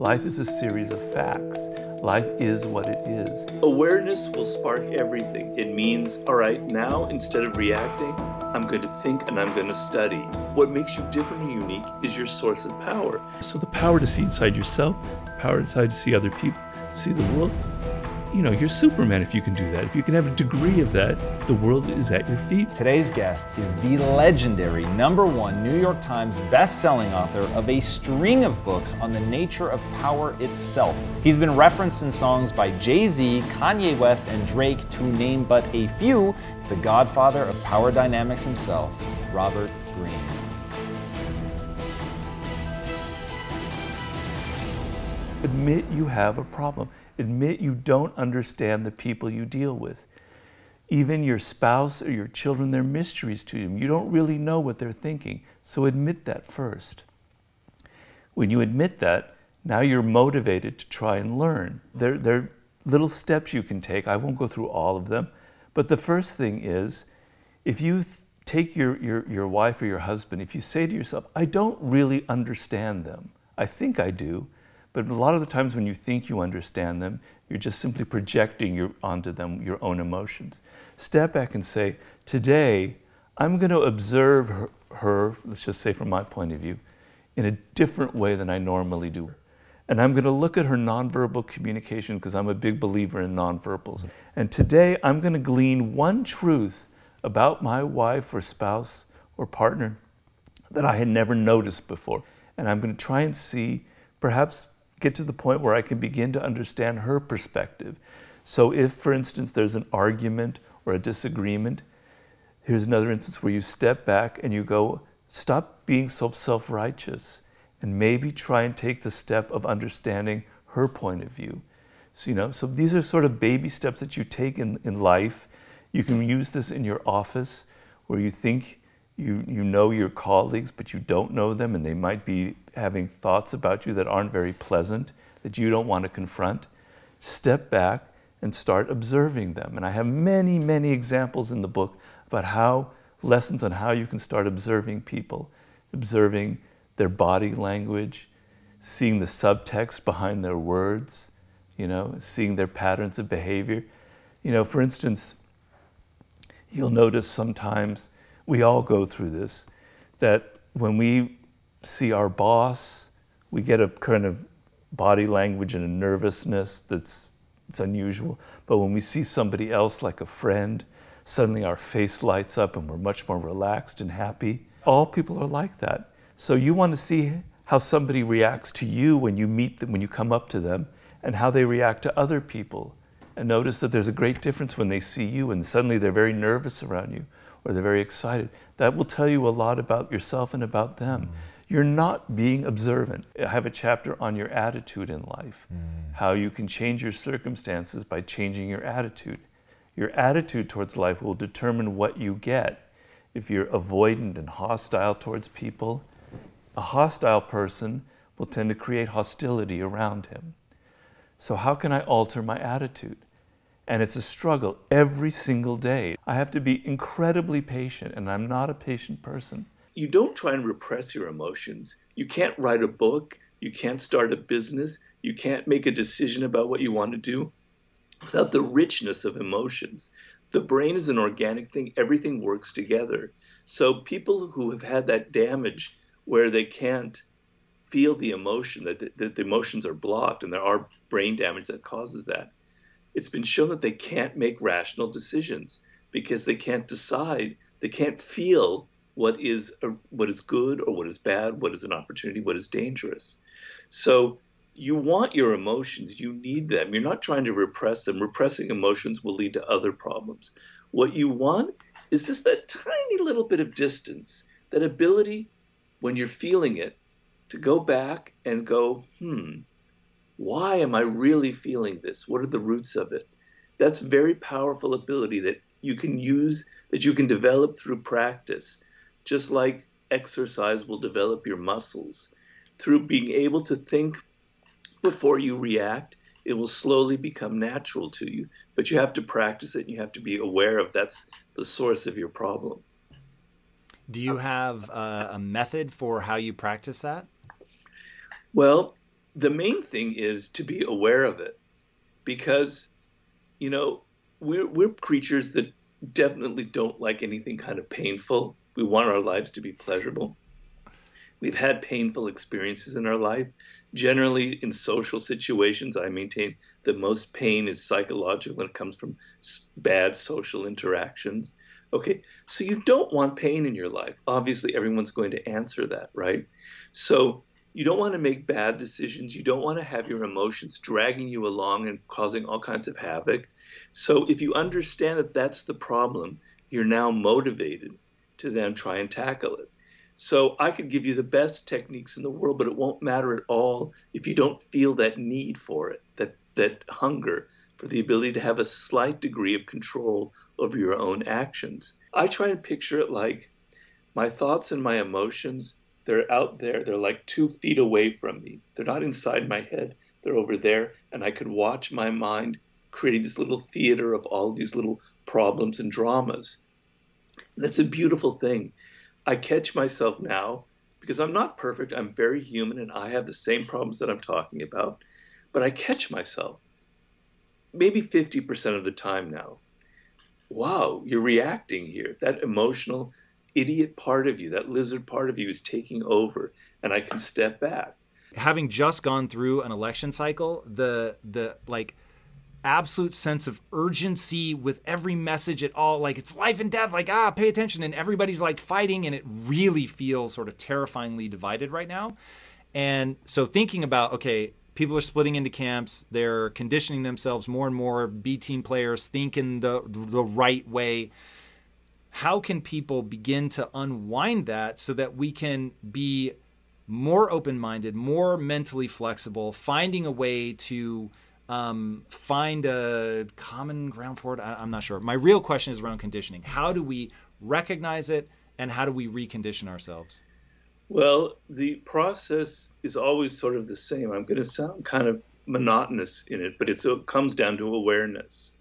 Life is a series of facts. Life is what it is. Awareness will spark everything. It means, all right, now instead of reacting, I'm going to think and I'm going to study. What makes you different and unique is your source of power. So the power to see inside yourself, the power inside to see other people, to see the world. You know, you're Superman if you can do that. If you can have a degree of that, the world is at your feet. Today's guest is the legendary number one New York Times best-selling author of a string of books on the nature of power itself. He's been referenced in songs by Jay-Z, Kanye West, and Drake, to name but a few, the godfather of power dynamics himself, Robert Greene. Admit you have a problem. Admit you don't understand the people you deal with. Even your spouse or your children, they're mysteries to you. You don't really know what they're thinking. So admit that first. When you admit that, now you're motivated to try and learn. There, there are little steps you can take. I won't go through all of them. But the first thing is if you th- take your, your, your wife or your husband, if you say to yourself, I don't really understand them, I think I do, but a lot of the times when you think you understand them, you're just simply projecting your, onto them your own emotions. Step back and say, Today, I'm going to observe her, her, let's just say from my point of view, in a different way than I normally do. And I'm going to look at her nonverbal communication because I'm a big believer in nonverbals. And today, I'm going to glean one truth about my wife or spouse or partner that I had never noticed before. And I'm going to try and see, perhaps get to the point where I can begin to understand her perspective. So, if, for instance, there's an argument or a disagreement, here's another instance where you step back and you go, stop being so self righteous and maybe try and take the step of understanding her point of view. So, you know, so these are sort of baby steps that you take in, in life. You can use this in your office where you think you, you know your colleagues, but you don't know them, and they might be having thoughts about you that aren't very pleasant, that you don't want to confront. Step back and start observing them. And I have many, many examples in the book about how lessons on how you can start observing people, observing their body language, seeing the subtext behind their words, you know, seeing their patterns of behavior. You know, for instance, you'll notice sometimes we all go through this that when we see our boss, we get a kind of body language and a nervousness that's it's unusual. But when we see somebody else, like a friend, suddenly our face lights up and we're much more relaxed and happy. All people are like that. So you want to see how somebody reacts to you when you meet them, when you come up to them, and how they react to other people. And notice that there's a great difference when they see you and suddenly they're very nervous around you or they're very excited. That will tell you a lot about yourself and about them. Mm. You're not being observant. I have a chapter on your attitude in life, mm. how you can change your circumstances by changing your attitude. Your attitude towards life will determine what you get. If you're avoidant and hostile towards people, a hostile person will tend to create hostility around him. So, how can I alter my attitude? And it's a struggle every single day. I have to be incredibly patient, and I'm not a patient person. You don't try and repress your emotions. You can't write a book. You can't start a business. You can't make a decision about what you want to do without the richness of emotions. The brain is an organic thing, everything works together. So, people who have had that damage where they can't feel the emotion, that the, that the emotions are blocked and there are brain damage that causes that. It's been shown that they can't make rational decisions because they can't decide, they can't feel what is a, what is good or what is bad, what is an opportunity, what is dangerous. So you want your emotions, you need them. You're not trying to repress them. Repressing emotions will lead to other problems. What you want is just that tiny little bit of distance, that ability when you're feeling it to go back and go, hmm, why am I really feeling this? What are the roots of it? That's very powerful ability that you can use, that you can develop through practice, just like exercise will develop your muscles. Through being able to think before you react, it will slowly become natural to you. But you have to practice it and you have to be aware of that's the source of your problem. Do you have uh, a method for how you practice that? Well, the main thing is to be aware of it because, you know, we're, we're creatures that definitely don't like anything kind of painful. We want our lives to be pleasurable. We've had painful experiences in our life. Generally, in social situations, I maintain that most pain is psychological and it comes from bad social interactions. Okay, so you don't want pain in your life. Obviously, everyone's going to answer that, right? So you don't want to make bad decisions. You don't want to have your emotions dragging you along and causing all kinds of havoc. So if you understand that that's the problem, you're now motivated to then try and tackle it. So I could give you the best techniques in the world, but it won't matter at all if you don't feel that need for it, that that hunger for the ability to have a slight degree of control over your own actions. I try and picture it like my thoughts and my emotions, they're out there. They're like two feet away from me. They're not inside my head. They're over there. And I could watch my mind creating this little theater of all these little problems and dramas. And that's a beautiful thing. I catch myself now because I'm not perfect. I'm very human and I have the same problems that I'm talking about. But I catch myself maybe 50% of the time now. Wow, you're reacting here. That emotional idiot part of you, that lizard part of you is taking over and I can step back. Having just gone through an election cycle, the the like absolute sense of urgency with every message at all like it's life and death like ah pay attention and everybody's like fighting and it really feels sort of terrifyingly divided right now and so thinking about okay people are splitting into camps they're conditioning themselves more and more b team players think in the the right way how can people begin to unwind that so that we can be more open-minded more mentally flexible finding a way to um, find a common ground for it? I, I'm not sure. My real question is around conditioning. How do we recognize it and how do we recondition ourselves? Well, the process is always sort of the same. I'm going to sound kind of monotonous in it, but it comes down to awareness,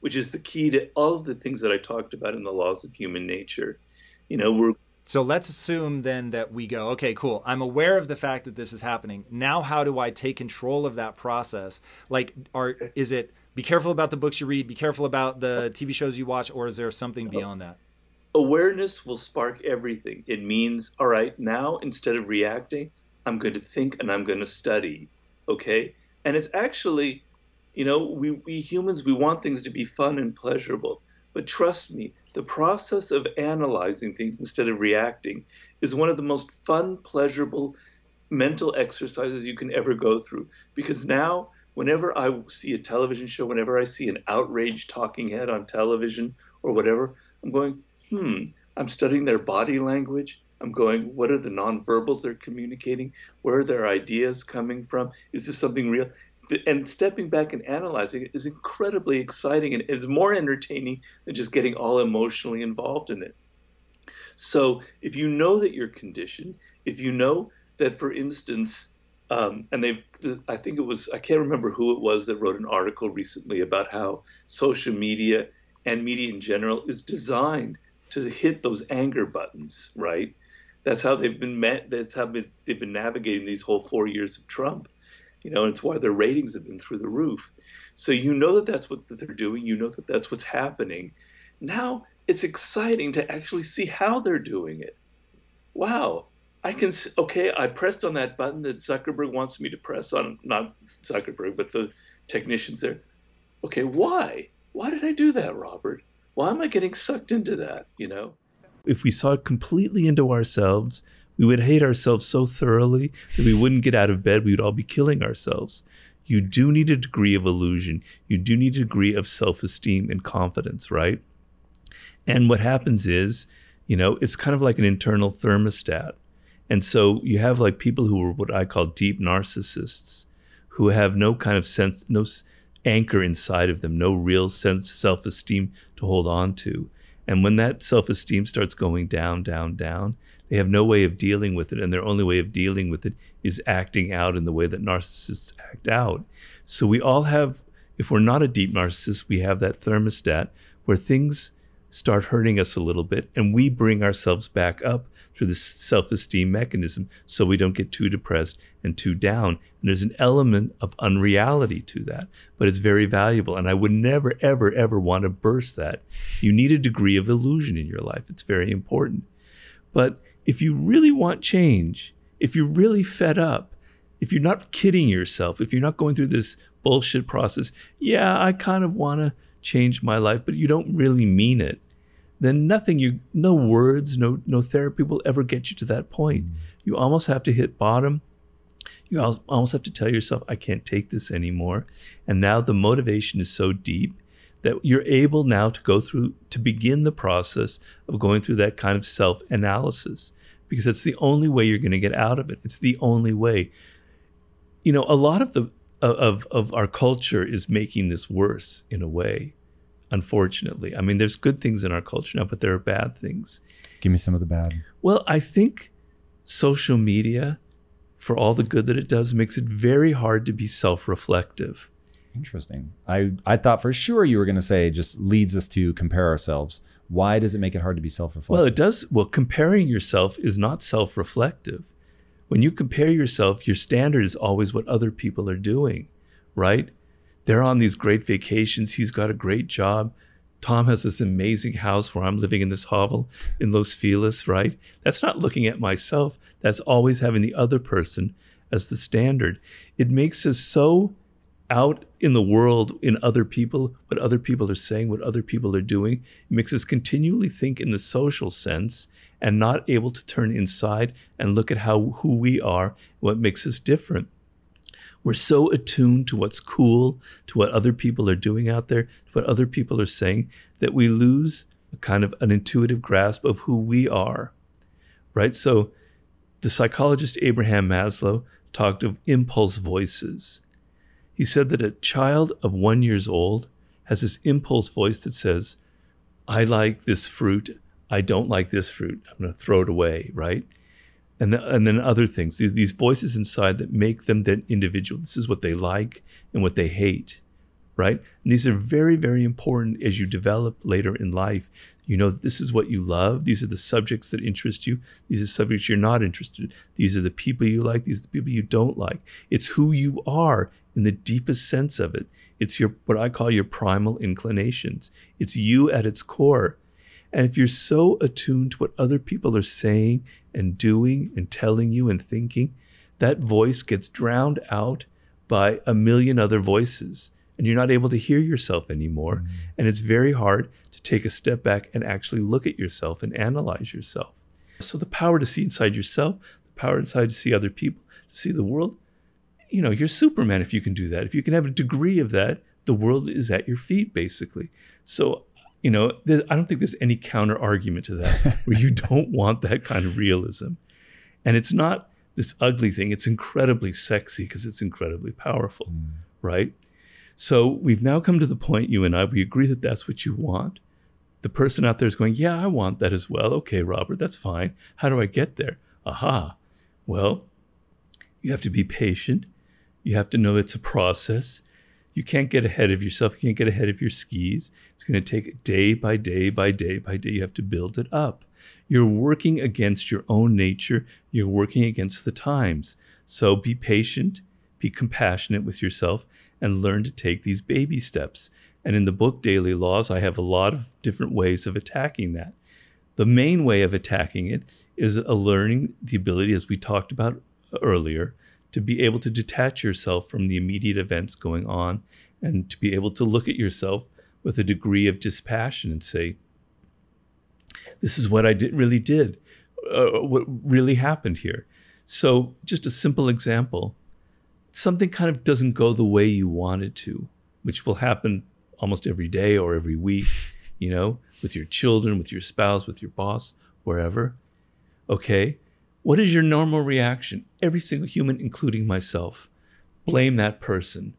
which is the key to all of the things that I talked about in the laws of human nature. You know, we're so let's assume then that we go, okay, cool. I'm aware of the fact that this is happening. Now, how do I take control of that process? Like, are is it be careful about the books you read, be careful about the TV shows you watch, or is there something uh-huh. beyond that? Awareness will spark everything. It means, all right, now instead of reacting, I'm going to think and I'm going to study. Okay, and it's actually, you know, we, we humans we want things to be fun and pleasurable. But trust me, the process of analyzing things instead of reacting is one of the most fun, pleasurable mental exercises you can ever go through. Because now, whenever I see a television show, whenever I see an outraged talking head on television or whatever, I'm going, hmm, I'm studying their body language. I'm going, what are the nonverbals they're communicating? Where are their ideas coming from? Is this something real? And stepping back and analyzing it is incredibly exciting and it's more entertaining than just getting all emotionally involved in it. So if you know that you're conditioned, if you know that, for instance, um, and they've, I think it was, I can't remember who it was that wrote an article recently about how social media and media in general is designed to hit those anger buttons, right? That's how they've been met. That's how they've been navigating these whole four years of Trump you know, and it's why their ratings have been through the roof. So you know that that's what they're doing. You know that that's what's happening. Now it's exciting to actually see how they're doing it. Wow, I can okay, I pressed on that button that Zuckerberg wants me to press on, not Zuckerberg, but the technicians there. Okay, why? Why did I do that, Robert? Why am I getting sucked into that, you know? If we saw completely into ourselves, we would hate ourselves so thoroughly that we wouldn't get out of bed, we would all be killing ourselves. You do need a degree of illusion. You do need a degree of self-esteem and confidence, right? And what happens is, you know, it's kind of like an internal thermostat and so you have like people who are what I call deep narcissists who have no kind of sense, no anchor inside of them, no real sense self esteem to hold on to. And when that self esteem starts going down, down, down, they have no way of dealing with it. And their only way of dealing with it is acting out in the way that narcissists act out. So we all have, if we're not a deep narcissist, we have that thermostat where things start hurting us a little bit and we bring ourselves back up through this self-esteem mechanism so we don't get too depressed and too down and there's an element of unreality to that but it's very valuable and i would never ever ever want to burst that you need a degree of illusion in your life it's very important but if you really want change if you're really fed up if you're not kidding yourself if you're not going through this bullshit process yeah i kind of want to change my life, but you don't really mean it, then nothing you no words, no no therapy will ever get you to that point. Mm. You almost have to hit bottom. You almost have to tell yourself, I can't take this anymore. And now the motivation is so deep that you're able now to go through to begin the process of going through that kind of self-analysis because it's the only way you're going to get out of it. It's the only way. You know, a lot of the of of our culture is making this worse in a way unfortunately i mean there's good things in our culture now but there are bad things give me some of the bad well i think social media for all the good that it does makes it very hard to be self-reflective interesting i i thought for sure you were going to say just leads us to compare ourselves why does it make it hard to be self-reflective well it does well comparing yourself is not self-reflective when you compare yourself, your standard is always what other people are doing, right? They're on these great vacations. He's got a great job. Tom has this amazing house where I'm living in this hovel in Los Feliz, right? That's not looking at myself. That's always having the other person as the standard. It makes us so out in the world in other people, what other people are saying, what other people are doing. It makes us continually think in the social sense and not able to turn inside and look at how who we are, what makes us different. We're so attuned to what's cool, to what other people are doing out there, to what other people are saying, that we lose a kind of an intuitive grasp of who we are. Right? So the psychologist Abraham Maslow talked of impulse voices he said that a child of one years old has this impulse voice that says, I like this fruit. I don't like this fruit. I'm going to throw it away, right? And, the, and then other things, these, these voices inside that make them that individual. This is what they like and what they hate, right? And these are very, very important as you develop later in life. You know, this is what you love. These are the subjects that interest you. These are subjects you're not interested in. These are the people you like. These are the people you don't like. It's who you are in the deepest sense of it. It's your what I call your primal inclinations. It's you at its core. And if you're so attuned to what other people are saying and doing and telling you and thinking, that voice gets drowned out by a million other voices and you're not able to hear yourself anymore. Mm-hmm. And it's very hard to take a step back and actually look at yourself and analyze yourself. So the power to see inside yourself, the power inside to see other people, to see the world, you know, you're Superman if you can do that. If you can have a degree of that, the world is at your feet, basically. So, you know, I don't think there's any counter argument to that where you don't want that kind of realism. And it's not this ugly thing, it's incredibly sexy because it's incredibly powerful, mm. right? So we've now come to the point, you and I, we agree that that's what you want. The person out there is going, Yeah, I want that as well. Okay, Robert, that's fine. How do I get there? Aha. Well, you have to be patient. You have to know it's a process. You can't get ahead of yourself. You can't get ahead of your skis. It's going to take day by day by day by day. You have to build it up. You're working against your own nature. You're working against the times. So be patient, be compassionate with yourself, and learn to take these baby steps. And in the book Daily Laws, I have a lot of different ways of attacking that. The main way of attacking it is a learning the ability, as we talked about earlier, to be able to detach yourself from the immediate events going on and to be able to look at yourself with a degree of dispassion and say, this is what I did, really did, uh, what really happened here. So, just a simple example something kind of doesn't go the way you want it to, which will happen almost every day or every week, you know, with your children, with your spouse, with your boss, wherever. Okay. What is your normal reaction? Every single human, including myself, blame that person.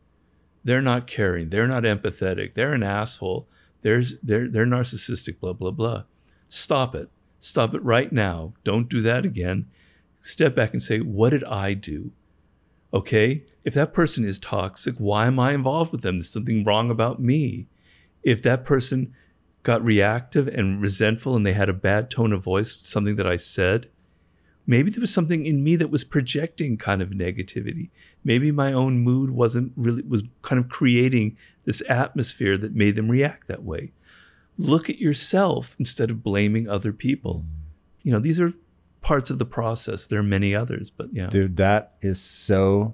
They're not caring. They're not empathetic. They're an asshole. They're, they're narcissistic, blah, blah, blah. Stop it. Stop it right now. Don't do that again. Step back and say, what did I do? Okay? If that person is toxic, why am I involved with them? There's something wrong about me. If that person got reactive and resentful and they had a bad tone of voice, something that I said, maybe there was something in me that was projecting kind of negativity. Maybe my own mood wasn't really, was kind of creating this atmosphere that made them react that way. Look at yourself instead of blaming other people. You know, these are parts of the process. There are many others, but yeah. Dude, that is so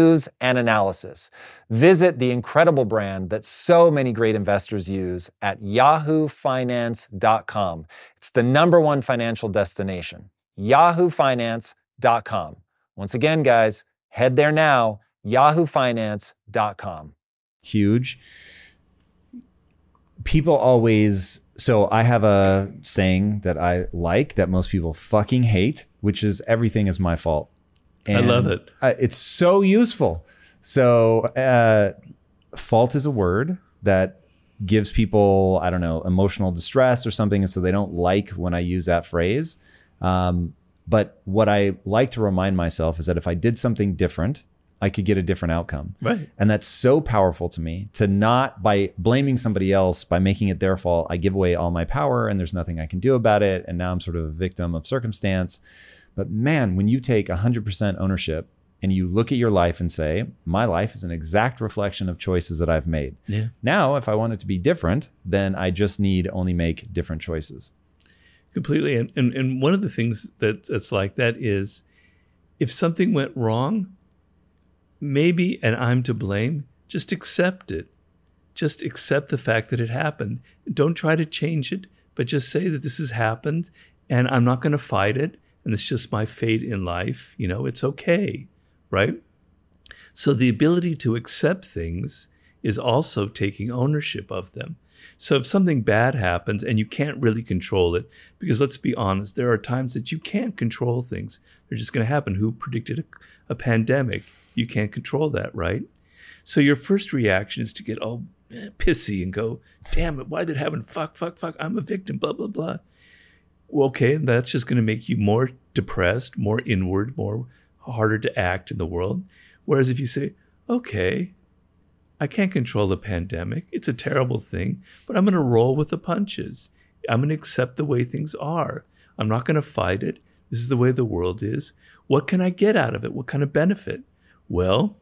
news and analysis. Visit the incredible brand that so many great investors use at yahoofinance.com. It's the number one financial destination. yahoofinance.com. Once again, guys, head there now, yahoofinance.com. Huge. People always so I have a saying that I like that most people fucking hate, which is everything is my fault. I love it. uh, it's so useful. So, uh, fault is a word that gives people, I don't know, emotional distress or something. And so they don't like when I use that phrase. Um, but what I like to remind myself is that if I did something different, I could get a different outcome. Right. And that's so powerful to me to not by blaming somebody else, by making it their fault, I give away all my power and there's nothing I can do about it. And now I'm sort of a victim of circumstance. But man, when you take 100% ownership and you look at your life and say, my life is an exact reflection of choices that I've made. Yeah. Now, if I want it to be different, then I just need only make different choices. Completely. And, and, and one of the things that, that's like that is if something went wrong, maybe, and I'm to blame, just accept it. Just accept the fact that it happened. Don't try to change it, but just say that this has happened and I'm not going to fight it. And it's just my fate in life. You know, it's okay. Right. So the ability to accept things is also taking ownership of them. So if something bad happens and you can't really control it, because let's be honest, there are times that you can't control things. They're just going to happen. Who predicted a, a pandemic? You can't control that, right? So your first reaction is to get all eh, pissy and go, damn it, why did it happen? Fuck, fuck, fuck, I'm a victim, blah, blah, blah. Okay, that's just going to make you more depressed, more inward, more harder to act in the world. Whereas if you say, okay, I can't control the pandemic. It's a terrible thing, but I'm going to roll with the punches. I'm going to accept the way things are. I'm not going to fight it. This is the way the world is. What can I get out of it? What kind of benefit? Well,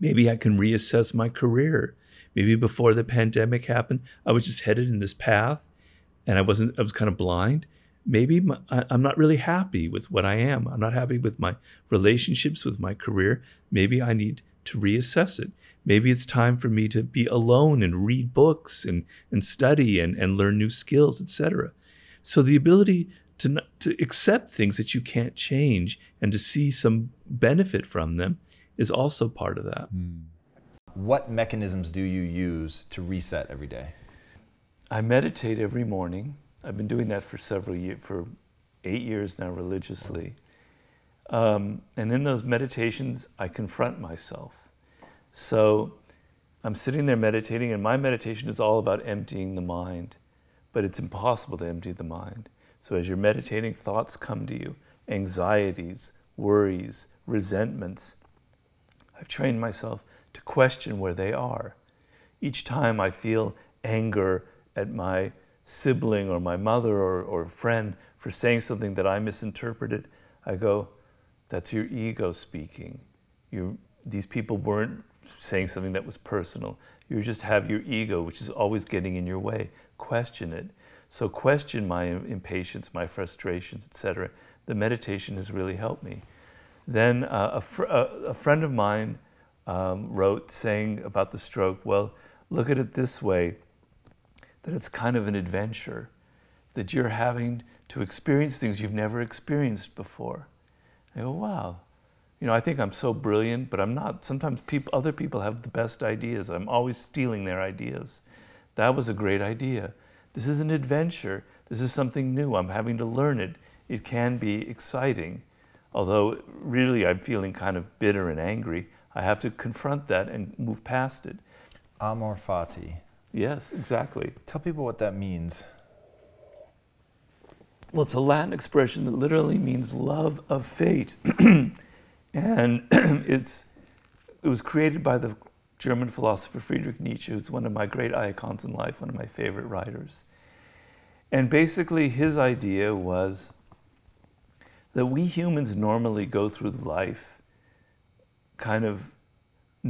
maybe I can reassess my career. Maybe before the pandemic happened, I was just headed in this path and I wasn't, I was kind of blind. Maybe my, I, I'm not really happy with what I am. I'm not happy with my relationships, with my career. Maybe I need to reassess it. Maybe it's time for me to be alone and read books and, and study and, and learn new skills, etc. So the ability to, not, to accept things that you can't change and to see some benefit from them is also part of that. Hmm. What mechanisms do you use to reset every day? I meditate every morning. I've been doing that for several years, for eight years now, religiously. Um, and in those meditations, I confront myself. So I'm sitting there meditating, and my meditation is all about emptying the mind, but it's impossible to empty the mind. So as you're meditating, thoughts come to you anxieties, worries, resentments. I've trained myself to question where they are. Each time I feel anger at my sibling or my mother or, or friend for saying something that I misinterpreted, I go, that's your ego speaking. you these people weren't saying something that was personal. You just have your ego, which is always getting in your way. Question it. So question my impatience, my frustrations, etc. The meditation has really helped me. Then uh, a, fr- a, a, friend of mine um, wrote saying about the stroke, well, look at it this way, that it's kind of an adventure, that you're having to experience things you've never experienced before. I go, wow, you know, I think I'm so brilliant, but I'm not. Sometimes people, other people have the best ideas. I'm always stealing their ideas. That was a great idea. This is an adventure. This is something new. I'm having to learn it. It can be exciting. Although, really, I'm feeling kind of bitter and angry. I have to confront that and move past it. Amor fati. Yes, exactly. Tell people what that means. Well, it's a Latin expression that literally means love of fate. and it's, it was created by the German philosopher Friedrich Nietzsche, who's one of my great icons in life, one of my favorite writers. And basically, his idea was that we humans normally go through life kind of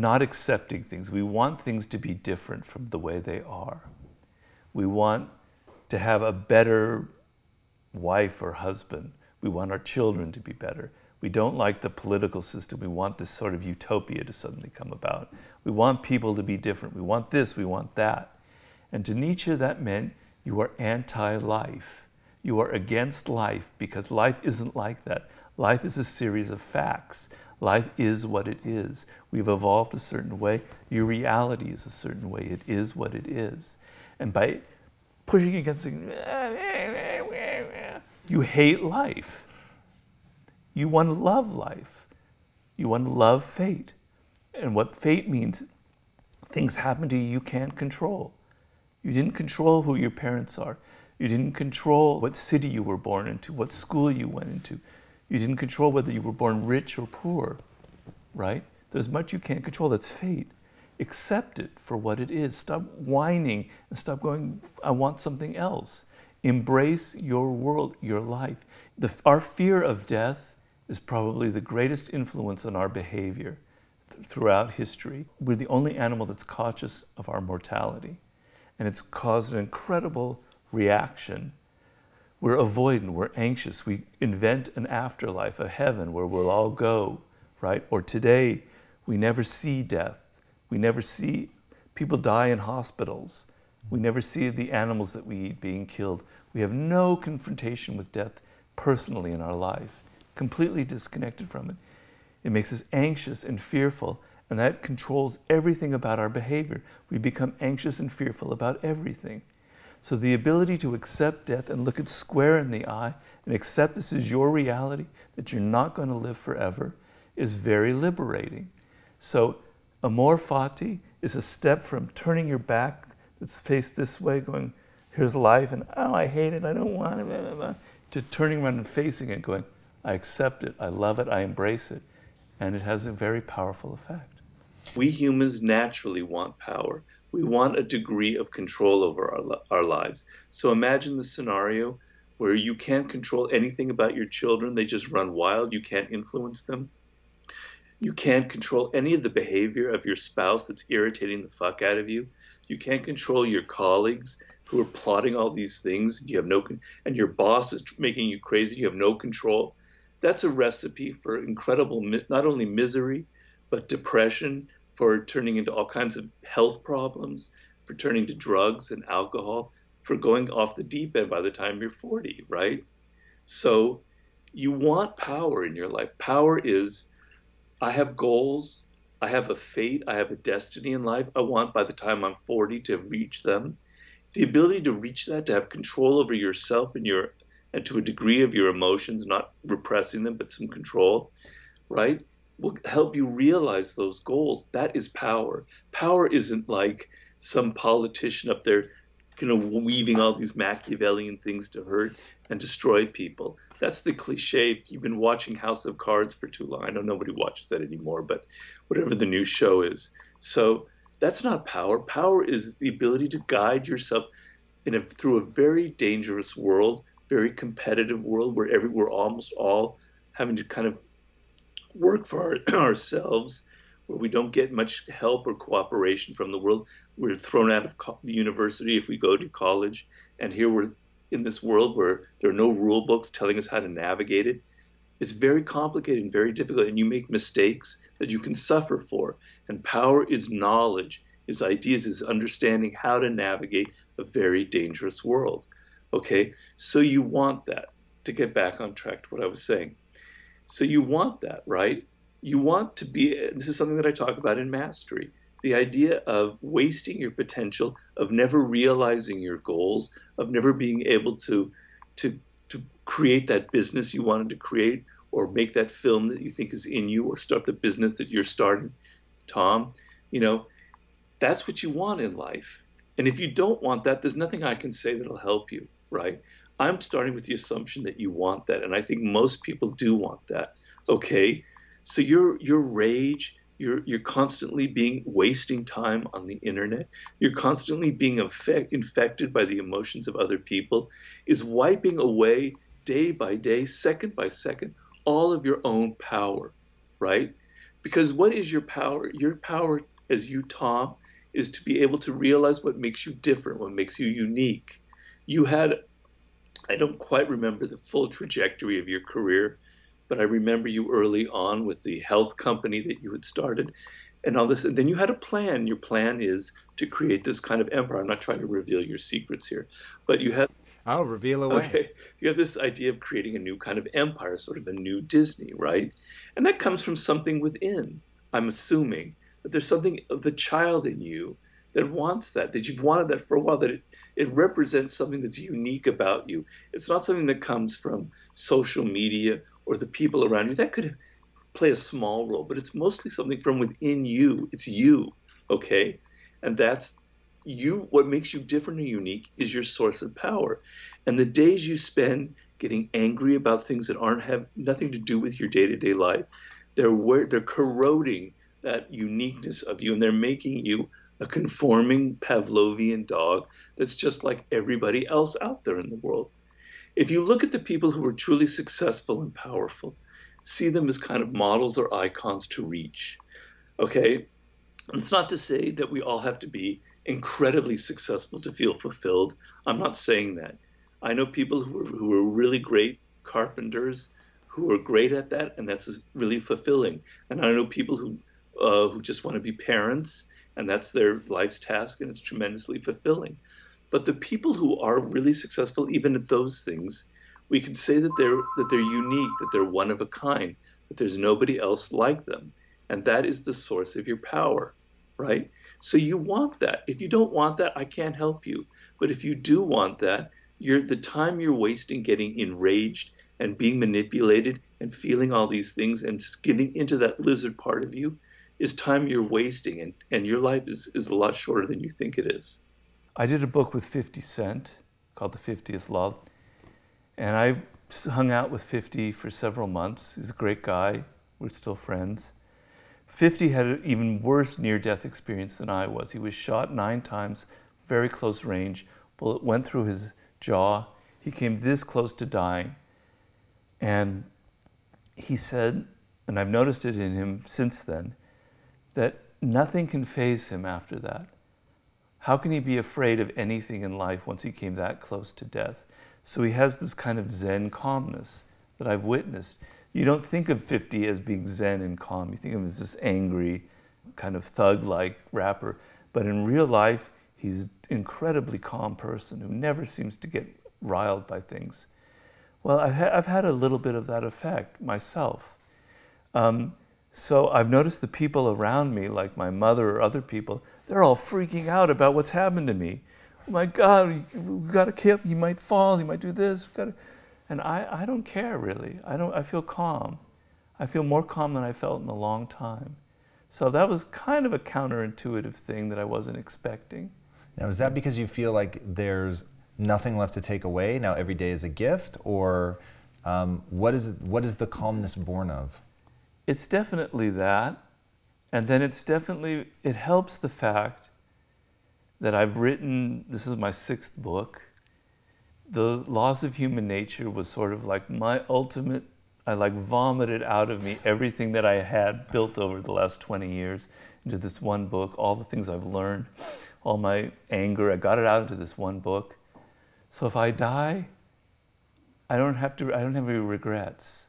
not accepting things. We want things to be different from the way they are. We want to have a better wife or husband. We want our children to be better. We don't like the political system. We want this sort of utopia to suddenly come about. We want people to be different. We want this, we want that. And to Nietzsche, that meant you are anti life. You are against life because life isn't like that. Life is a series of facts. Life is what it is. We've evolved a certain way. Your reality is a certain way. It is what it is. And by pushing against it, you hate life. You want to love life. You want to love fate. And what fate means, things happen to you you can't control. You didn't control who your parents are. You didn't control what city you were born into, what school you went into. You didn't control whether you were born rich or poor, right? There's much you can't control. That's fate. Accept it for what it is. Stop whining and stop going, I want something else. Embrace your world, your life. The, our fear of death is probably the greatest influence on our behavior th- throughout history. We're the only animal that's conscious of our mortality. And it's caused an incredible reaction. We're avoidant, we're anxious. We invent an afterlife, a heaven where we'll all go, right? Or today, we never see death. We never see people die in hospitals. We never see the animals that we eat being killed. We have no confrontation with death personally in our life, completely disconnected from it. It makes us anxious and fearful, and that controls everything about our behavior. We become anxious and fearful about everything. So the ability to accept death and look it square in the eye and accept this is your reality, that you're not going to live forever, is very liberating. So amor fati is a step from turning your back that's faced this way, going, here's life, and oh, I hate it, I don't want it, blah, blah, blah, to turning around and facing it, going, I accept it, I love it, I embrace it. And it has a very powerful effect. We humans naturally want power. We want a degree of control over our, our lives. So imagine the scenario where you can't control anything about your children, they just run wild, you can't influence them. You can't control any of the behavior of your spouse that's irritating the fuck out of you. You can't control your colleagues who are plotting all these things. You have no, con- and your boss is making you crazy. You have no control. That's a recipe for incredible, not only misery, but depression, for turning into all kinds of health problems, for turning to drugs and alcohol, for going off the deep end by the time you're 40, right? So you want power in your life. Power is I have goals, I have a fate, I have a destiny in life. I want by the time I'm 40 to reach them. The ability to reach that, to have control over yourself and your and to a degree of your emotions, not repressing them, but some control, right? Will help you realize those goals. That is power. Power isn't like some politician up there, you know, weaving all these Machiavellian things to hurt and destroy people that's the cliche. You've been watching House of Cards for too long. I know nobody watches that anymore, but whatever the new show is. So that's not power. Power is the ability to guide yourself in a, through a very dangerous world, very competitive world where every, we're almost all having to kind of work for our, ourselves, where we don't get much help or cooperation from the world. We're thrown out of co- the university if we go to college, and here we're in this world where there are no rule books telling us how to navigate it. It's very complicated and very difficult, and you make mistakes that you can suffer for. And power is knowledge, is ideas, is understanding how to navigate a very dangerous world. Okay, so you want that to get back on track to what I was saying. So you want that, right? You want to be, this is something that I talk about in mastery the idea of wasting your potential, of never realizing your goals, of never being able to to to create that business you wanted to create or make that film that you think is in you or start the business that you're starting, Tom, you know, that's what you want in life. And if you don't want that, there's nothing I can say that'll help you, right? I'm starting with the assumption that you want that, and I think most people do want that. Okay, so your your rage, you're, you're constantly being wasting time on the internet. You're constantly being infected by the emotions of other people, is wiping away day by day, second by second, all of your own power, right? Because what is your power? Your power as you, Tom, is to be able to realize what makes you different, what makes you unique. You had, I don't quite remember the full trajectory of your career, but I remember you early on with the health company that you had started and all this. And then you had a plan. Your plan is to create this kind of empire. I'm not trying to reveal your secrets here, but you had. I'll reveal away. Okay. You have this idea of creating a new kind of empire, sort of a new Disney, right? And that comes from something within, I'm assuming, that there's something of the child in you that wants that, that you've wanted that for a while, that it, it represents something that's unique about you. It's not something that comes from social media or the people around you. That could play a small role, but it's mostly something from within you. It's you, okay? And that's you. What makes you different and unique is your source of power. And the days you spend getting angry about things that aren't have nothing to do with your day-to-day life, they're they're corroding that uniqueness of you, and they're making you a conforming Pavlovian dog that's just like everybody else out there in the world. If you look at the people who are truly successful and powerful, see them as kind of models or icons to reach. Okay? It's not to say that we all have to be incredibly successful to feel fulfilled. I'm not saying that. I know people who are, who are really great carpenters who are great at that, and that's really fulfilling. And I know people who uh, who just want to be parents, and that's their life's task, and it's tremendously fulfilling. But the people who are really successful, even at those things, we can say that they're that they're unique, that they're one of a kind, that there's nobody else like them, and that is the source of your power, right? So you want that. If you don't want that, I can't help you. But if you do want that, you're the time you're wasting getting enraged and being manipulated and feeling all these things and just getting into that lizard part of you is time you're wasting and, and your life is, is a lot shorter than you think it is. I did a book with 50 Cent called The 50th Law. And I hung out with 50 for several months. He's a great guy. We're still friends. 50 had an even worse near death experience than I was. He was shot nine times, very close range. Bullet went through his jaw. He came this close to dying. And he said, and I've noticed it in him since then, that nothing can faze him after that. How can he be afraid of anything in life once he came that close to death? So he has this kind of Zen calmness that I've witnessed. You don't think of 50 as being Zen and calm. You think of him as this angry, kind of thug like rapper. But in real life, he's an incredibly calm person who never seems to get riled by things. Well, I've, I've had a little bit of that effect myself. Um, so I've noticed the people around me, like my mother or other people, they're all freaking out about what's happened to me. Oh my God, We've got to keep. You might fall. You might do this. And I, I don't care really. I don't. I feel calm. I feel more calm than I felt in a long time. So that was kind of a counterintuitive thing that I wasn't expecting. Now, is that because you feel like there's nothing left to take away? Now every day is a gift, or um, what is what is the calmness born of? It's definitely that, and then it's definitely it helps the fact that I've written, this is my sixth book. The Laws of Human Nature was sort of like my ultimate, I like vomited out of me everything that I had built over the last 20 years into this one book, all the things I've learned, all my anger, I got it out into this one book. So if I die, I don't have to, I don't have any regrets.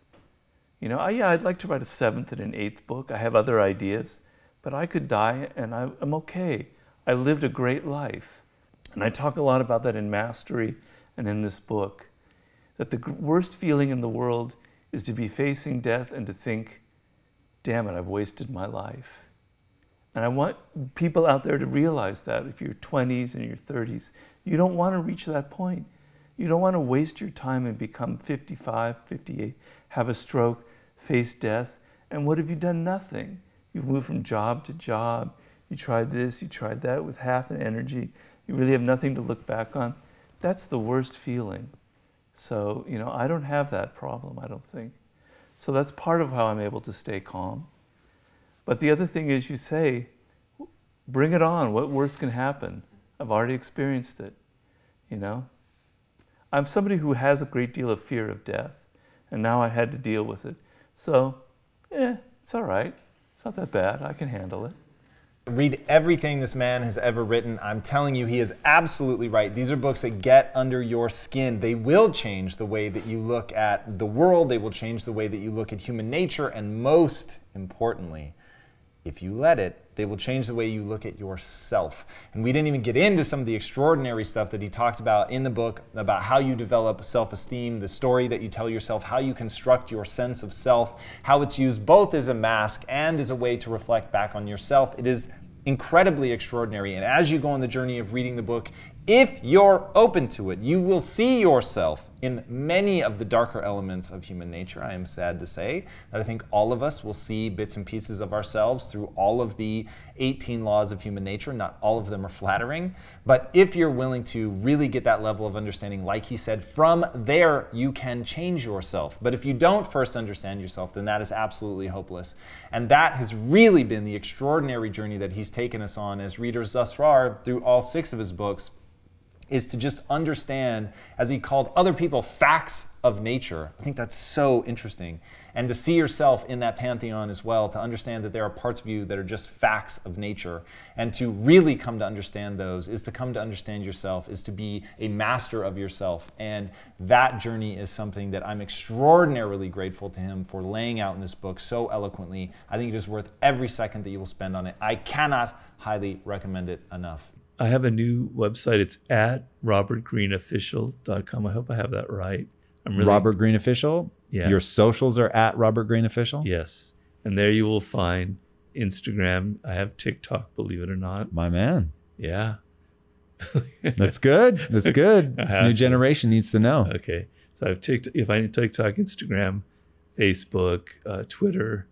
You know, I, yeah, I'd like to write a seventh and an eighth book. I have other ideas, but I could die and I, I'm okay. I lived a great life. And I talk a lot about that in Mastery and in this book. That the worst feeling in the world is to be facing death and to think, damn it, I've wasted my life. And I want people out there to realize that if you're 20s and your 30s, you don't want to reach that point. You don't want to waste your time and become 55, 58, have a stroke, face death. And what have you done? Nothing. You've moved from job to job. You tried this, you tried that with half an energy. You really have nothing to look back on. That's the worst feeling. So, you know, I don't have that problem, I don't think. So that's part of how I'm able to stay calm. But the other thing is, you say, bring it on. What worse can happen? I've already experienced it, you know? I'm somebody who has a great deal of fear of death, and now I had to deal with it. So, yeah, it's all right. It's not that bad. I can handle it. Read everything this man has ever written. I'm telling you, he is absolutely right. These are books that get under your skin. They will change the way that you look at the world, they will change the way that you look at human nature, and most importantly, if you let it, they will change the way you look at yourself. And we didn't even get into some of the extraordinary stuff that he talked about in the book about how you develop self esteem, the story that you tell yourself, how you construct your sense of self, how it's used both as a mask and as a way to reflect back on yourself. It is incredibly extraordinary. And as you go on the journey of reading the book, if you're open to it, you will see yourself in many of the darker elements of human nature. I am sad to say that I think all of us will see bits and pieces of ourselves through all of the 18 laws of human nature. Not all of them are flattering, but if you're willing to really get that level of understanding, like he said, from there you can change yourself. But if you don't first understand yourself, then that is absolutely hopeless. And that has really been the extraordinary journey that he's taken us on as readers thus far through all six of his books is to just understand, as he called other people, facts of nature. I think that's so interesting. And to see yourself in that pantheon as well, to understand that there are parts of you that are just facts of nature. And to really come to understand those is to come to understand yourself, is to be a master of yourself. And that journey is something that I'm extraordinarily grateful to him for laying out in this book so eloquently. I think it is worth every second that you will spend on it. I cannot highly recommend it enough. I have a new website. It's at robertgreeneofficial.com. I hope I have that right. I'm really Robert Greene Official. Yeah. Your socials are at Robert Greene Official. Yes. And there you will find Instagram. I have TikTok, believe it or not. My man. Yeah. That's good. That's good. This new to. generation needs to know. Okay. So I have TikTok, if I need TikTok, Instagram, Facebook, uh, Twitter,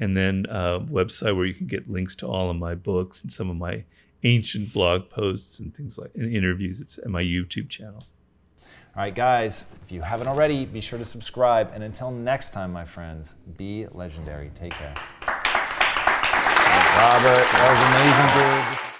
and then a website where you can get links to all of my books and some of my ancient blog posts and things like and interviews. It's at my YouTube channel. All right, guys, if you haven't already, be sure to subscribe. And until next time, my friends, be legendary. Take care. Robert, that was amazing, dude.